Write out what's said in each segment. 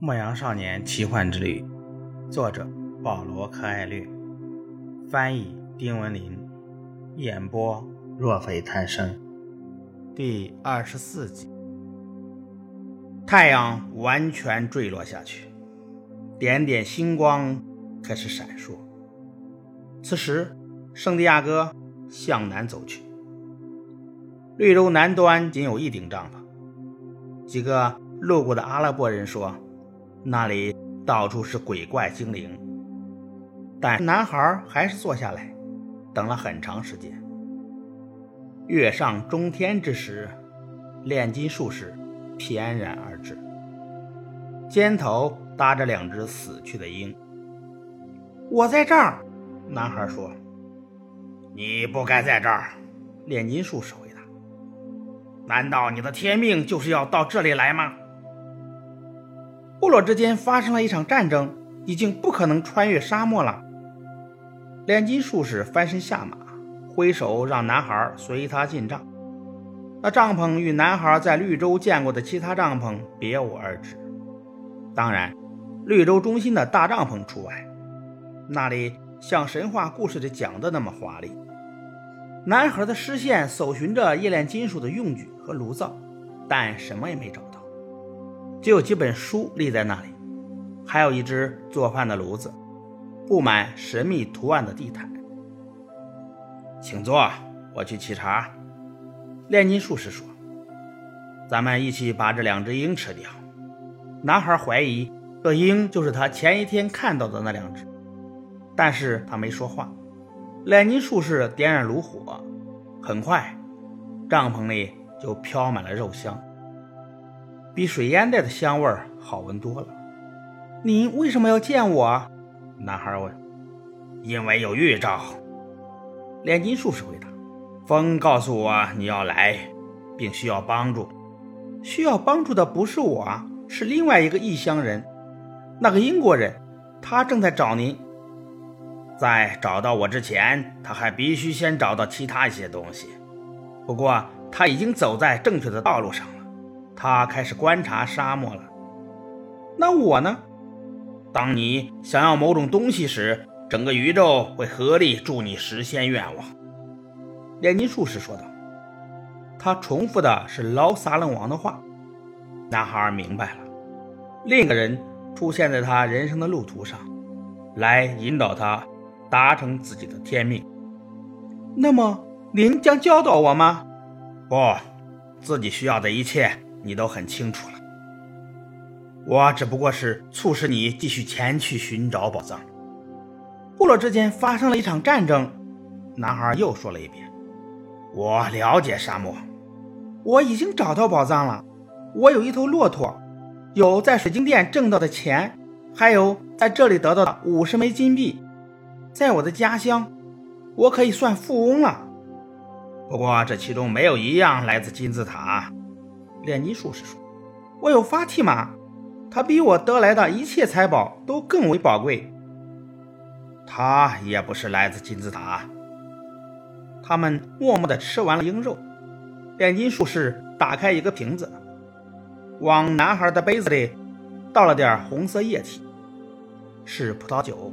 牧羊少年奇幻之旅，作者保罗·柯艾略，翻译丁文林，演播若非贪生。第二十四集，太阳完全坠落下去，点点星光开始闪烁。此时，圣地亚哥向南走去，绿洲南端仅有一顶帐篷。几个路过的阿拉伯人说。那里到处是鬼怪精灵，但男孩还是坐下来，等了很长时间。月上中天之时，炼金术士翩然而至，肩头搭着两只死去的鹰。我在这儿，男孩说。你不该在这儿，炼金术士回答。难道你的天命就是要到这里来吗？部落之间发生了一场战争，已经不可能穿越沙漠了。炼金术士翻身下马，挥手让男孩随他进帐。那帐篷与男孩在绿洲见过的其他帐篷别无二致，当然，绿洲中心的大帐篷除外，那里像神话故事里讲的那么华丽。男孩的视线搜寻着冶炼金属的用具和炉灶，但什么也没找。只有几本书立在那里，还有一只做饭的炉子，布满神秘图案的地毯。请坐，我去沏茶。炼金术士说：“咱们一起把这两只鹰吃掉。”男孩怀疑这鹰就是他前一天看到的那两只，但是他没说话。炼金术士点燃炉火，很快，帐篷里就飘满了肉香。比水烟袋的香味好闻多了。你为什么要见我？男孩问。因为有预兆。炼金术士回答。风告诉我你要来，并需要帮助。需要帮助的不是我，是另外一个异乡人，那个英国人。他正在找您。在找到我之前，他还必须先找到其他一些东西。不过他已经走在正确的道路上。他开始观察沙漠了。那我呢？当你想要某种东西时，整个宇宙会合力助你实现愿望。”炼金术士说道。他重复的是老撒冷王的话。男孩明白了。另一个人出现在他人生的路途上，来引导他达成自己的天命。那么，您将教导我吗？不，自己需要的一切。你都很清楚了，我只不过是促使你继续前去寻找宝藏。部落之间发生了一场战争，男孩又说了一遍。我了解沙漠，我已经找到宝藏了。我有一头骆驼，有在水晶店挣到的钱，还有在这里得到的五十枚金币。在我的家乡，我可以算富翁了。不过这其中没有一样来自金字塔。炼金术士说：“我有法提玛，他比我得来的一切财宝都更为宝贵。他也不是来自金字塔。”他们默默地吃完了鹰肉。炼金术士打开一个瓶子，往男孩的杯子里倒了点红色液体，是葡萄酒。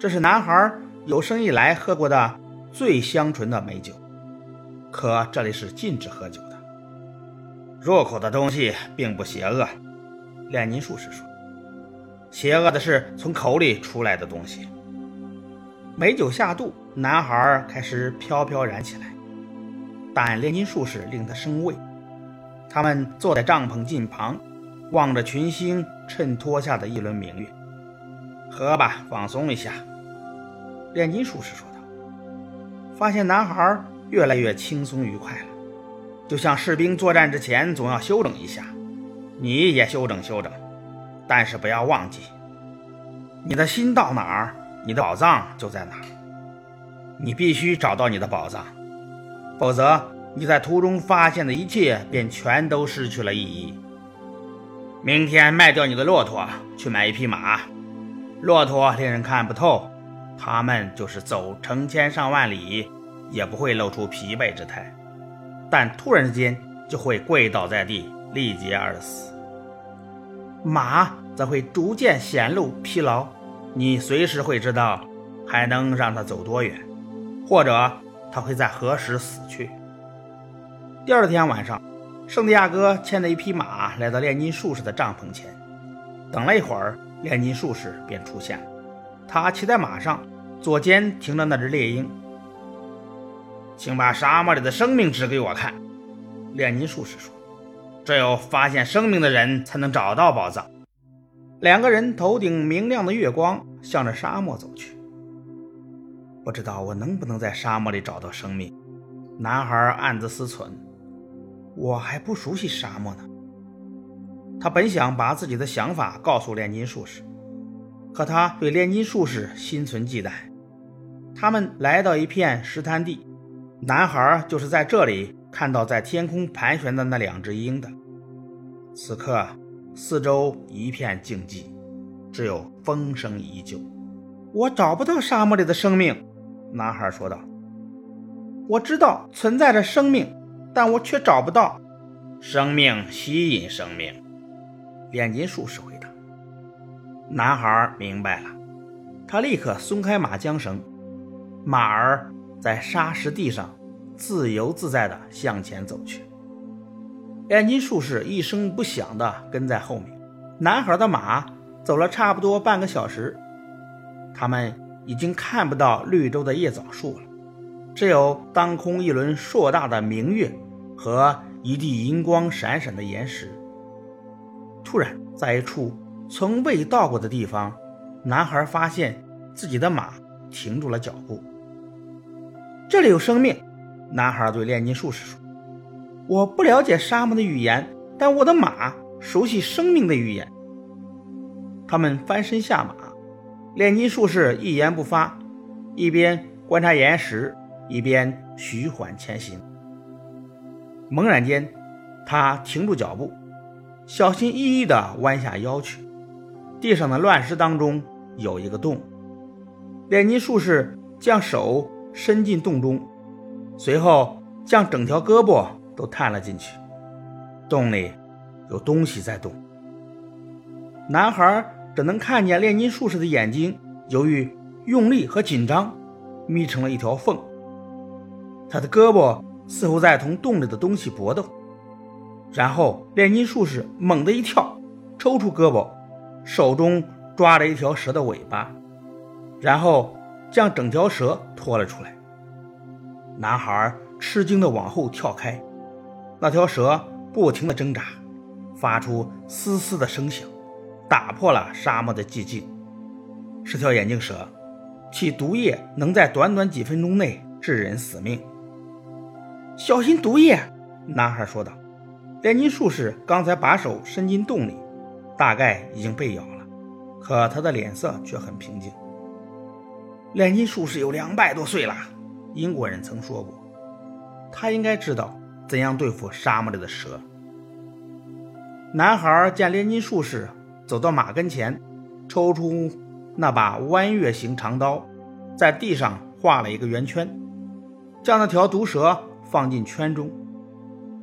这是男孩有生以来喝过的最香醇的美酒。可这里是禁止喝酒的。入口的东西并不邪恶，炼金术士说。邪恶的是从口里出来的东西。美酒下肚，男孩开始飘飘然起来，但炼金术士令他生畏。他们坐在帐篷近旁，望着群星衬托下的一轮明月。喝吧，放松一下。炼金术士说道。发现男孩越来越轻松愉快了。就像士兵作战之前总要休整一下，你也休整休整，但是不要忘记，你的心到哪儿，你的宝藏就在哪儿。你必须找到你的宝藏，否则你在途中发现的一切便全都失去了意义。明天卖掉你的骆驼，去买一匹马。骆驼令人看不透，他们就是走成千上万里，也不会露出疲惫之态。但突然之间就会跪倒在地，力竭而死。马则会逐渐显露疲劳，你随时会知道还能让它走多远，或者它会在何时死去。第二天晚上，圣地亚哥牵着一匹马来到炼金术士的帐篷前，等了一会儿，炼金术士便出现了。他骑在马上，左肩停着那只猎鹰。请把沙漠里的生命指给我看，炼金术士说。只有发现生命的人才能找到宝藏。两个人头顶明亮的月光，向着沙漠走去。不知道我能不能在沙漠里找到生命？男孩暗自思忖。我还不熟悉沙漠呢。他本想把自己的想法告诉炼金术士，可他对炼金术士心存忌惮。他们来到一片石滩地，男孩就是在这里。看到在天空盘旋的那两只鹰的，此刻四周一片静寂，只有风声依旧。我找不到沙漠里的生命，男孩说道。我知道存在着生命，但我却找不到。生命吸引生命，炼金术士回答。男孩明白了，他立刻松开马缰绳，马儿在沙石地上。自由自在地向前走去，炼金术士一声不响地跟在后面。男孩的马走了差不多半个小时，他们已经看不到绿洲的叶枣树了，只有当空一轮硕大的明月和一地银光闪闪的岩石。突然，在一处从未到过的地方，男孩发现自己的马停住了脚步。这里有生命。男孩对炼金术士说：“我不了解沙漠的语言，但我的马熟悉生命的语言。”他们翻身下马，炼金术士一言不发，一边观察岩石，一边徐缓前行。猛然间，他停住脚步，小心翼翼地弯下腰去。地上的乱石当中有一个洞，炼金术士将手伸进洞中。随后，将整条胳膊都探了进去，洞里有东西在动。男孩只能看见炼金术士的眼睛，由于用力和紧张，眯成了一条缝。他的胳膊似乎在同洞里的东西搏斗。然后，炼金术士猛地一跳，抽出胳膊，手中抓着一条蛇的尾巴，然后将整条蛇拖了出来。男孩吃惊地往后跳开，那条蛇不停地挣扎，发出嘶嘶的声响，打破了沙漠的寂静。是条眼镜蛇，其毒液能在短短几分钟内致人死命。小心毒液！男孩说道。炼金术士刚才把手伸进洞里，大概已经被咬了，可他的脸色却很平静。炼金术士有两百多岁了。英国人曾说过，他应该知道怎样对付沙漠里的蛇。男孩见炼金术士走到马跟前，抽出那把弯月形长刀，在地上画了一个圆圈，将那条毒蛇放进圈中，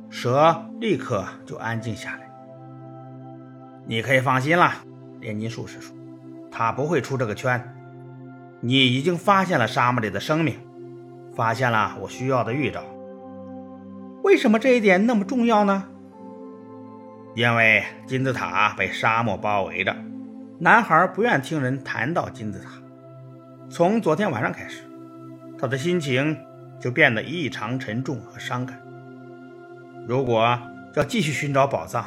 蛇立刻就安静下来。你可以放心了，炼金术士说，他不会出这个圈。你已经发现了沙漠里的生命。发现了我需要的预兆。为什么这一点那么重要呢？因为金字塔被沙漠包围着。男孩不愿听人谈到金字塔。从昨天晚上开始，他的心情就变得异常沉重和伤感。如果要继续寻找宝藏，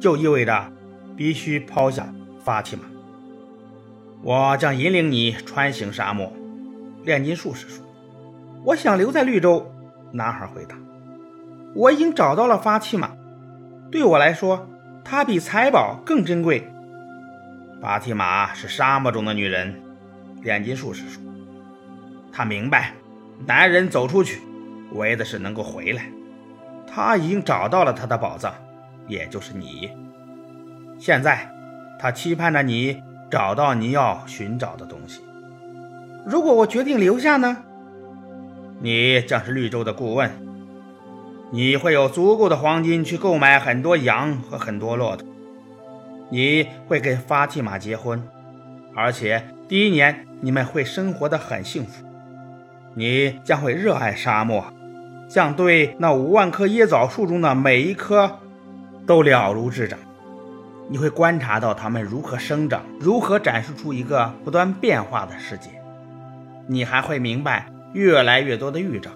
就意味着必须抛下法提玛。我将引领你穿行沙漠。炼金术士说。我想留在绿洲，男孩回答。我已经找到了发契玛，对我来说，她比财宝更珍贵。法提玛是沙漠中的女人，炼金术士说。他明白，男人走出去，为的是能够回来。他已经找到了他的宝藏，也就是你。现在，他期盼着你找到你要寻找的东西。如果我决定留下呢？你将是绿洲的顾问，你会有足够的黄金去购买很多羊和很多骆驼。你会跟法蒂玛结婚，而且第一年你们会生活的很幸福。你将会热爱沙漠，像对那五万棵椰枣树中的每一棵都了如指掌。你会观察到它们如何生长，如何展示出一个不断变化的世界。你还会明白越来越多的预兆，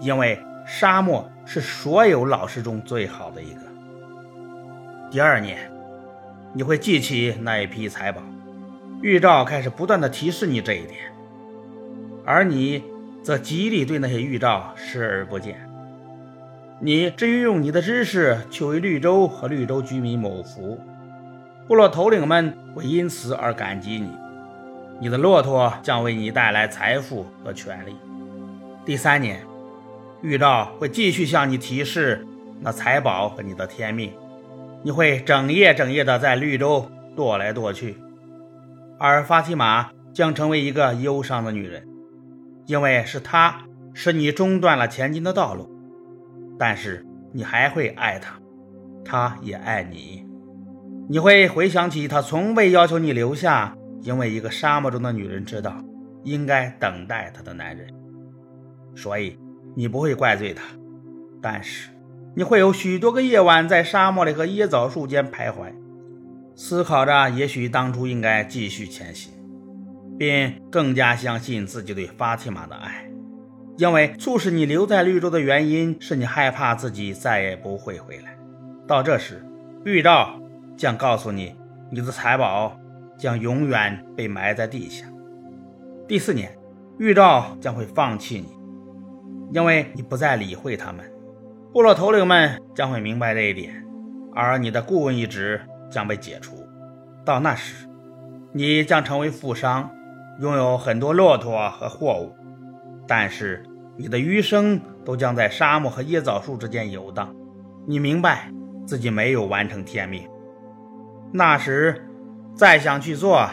因为沙漠是所有老师中最好的一个。第二年，你会记起那一批财宝，预兆开始不断的提示你这一点，而你则极力对那些预兆视而不见。你至于用你的知识去为绿洲和绿洲居民谋福。部落头领们会因此而感激你，你的骆驼将为你带来财富和权利。第三年，预兆会继续向你提示那财宝和你的天命，你会整夜整夜的在绿洲踱来踱去，而法提玛将成为一个忧伤的女人，因为是她使你中断了前进的道路。但是你还会爱她，她也爱你。你会回想起他从未要求你留下，因为一个沙漠中的女人知道应该等待她的男人，所以你不会怪罪他。但是你会有许多个夜晚在沙漠里和椰枣树间徘徊，思考着也许当初应该继续前行，并更加相信自己对法提玛的爱，因为促使你留在绿洲的原因是你害怕自己再也不会回来。到这时，预兆。将告诉你，你的财宝将永远被埋在地下。第四年，预兆将会放弃你，因为你不再理会他们。部落头领们将会明白这一点，而你的顾问一职将被解除。到那时，你将成为富商，拥有很多骆驼和货物，但是你的余生都将在沙漠和椰枣树之间游荡。你明白自己没有完成天命。那时，再想去做，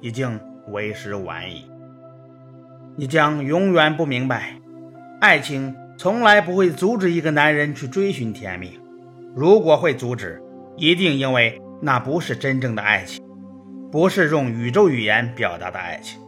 已经为时晚矣。你将永远不明白，爱情从来不会阻止一个男人去追寻甜蜜。如果会阻止，一定因为那不是真正的爱情，不是用宇宙语言表达的爱情。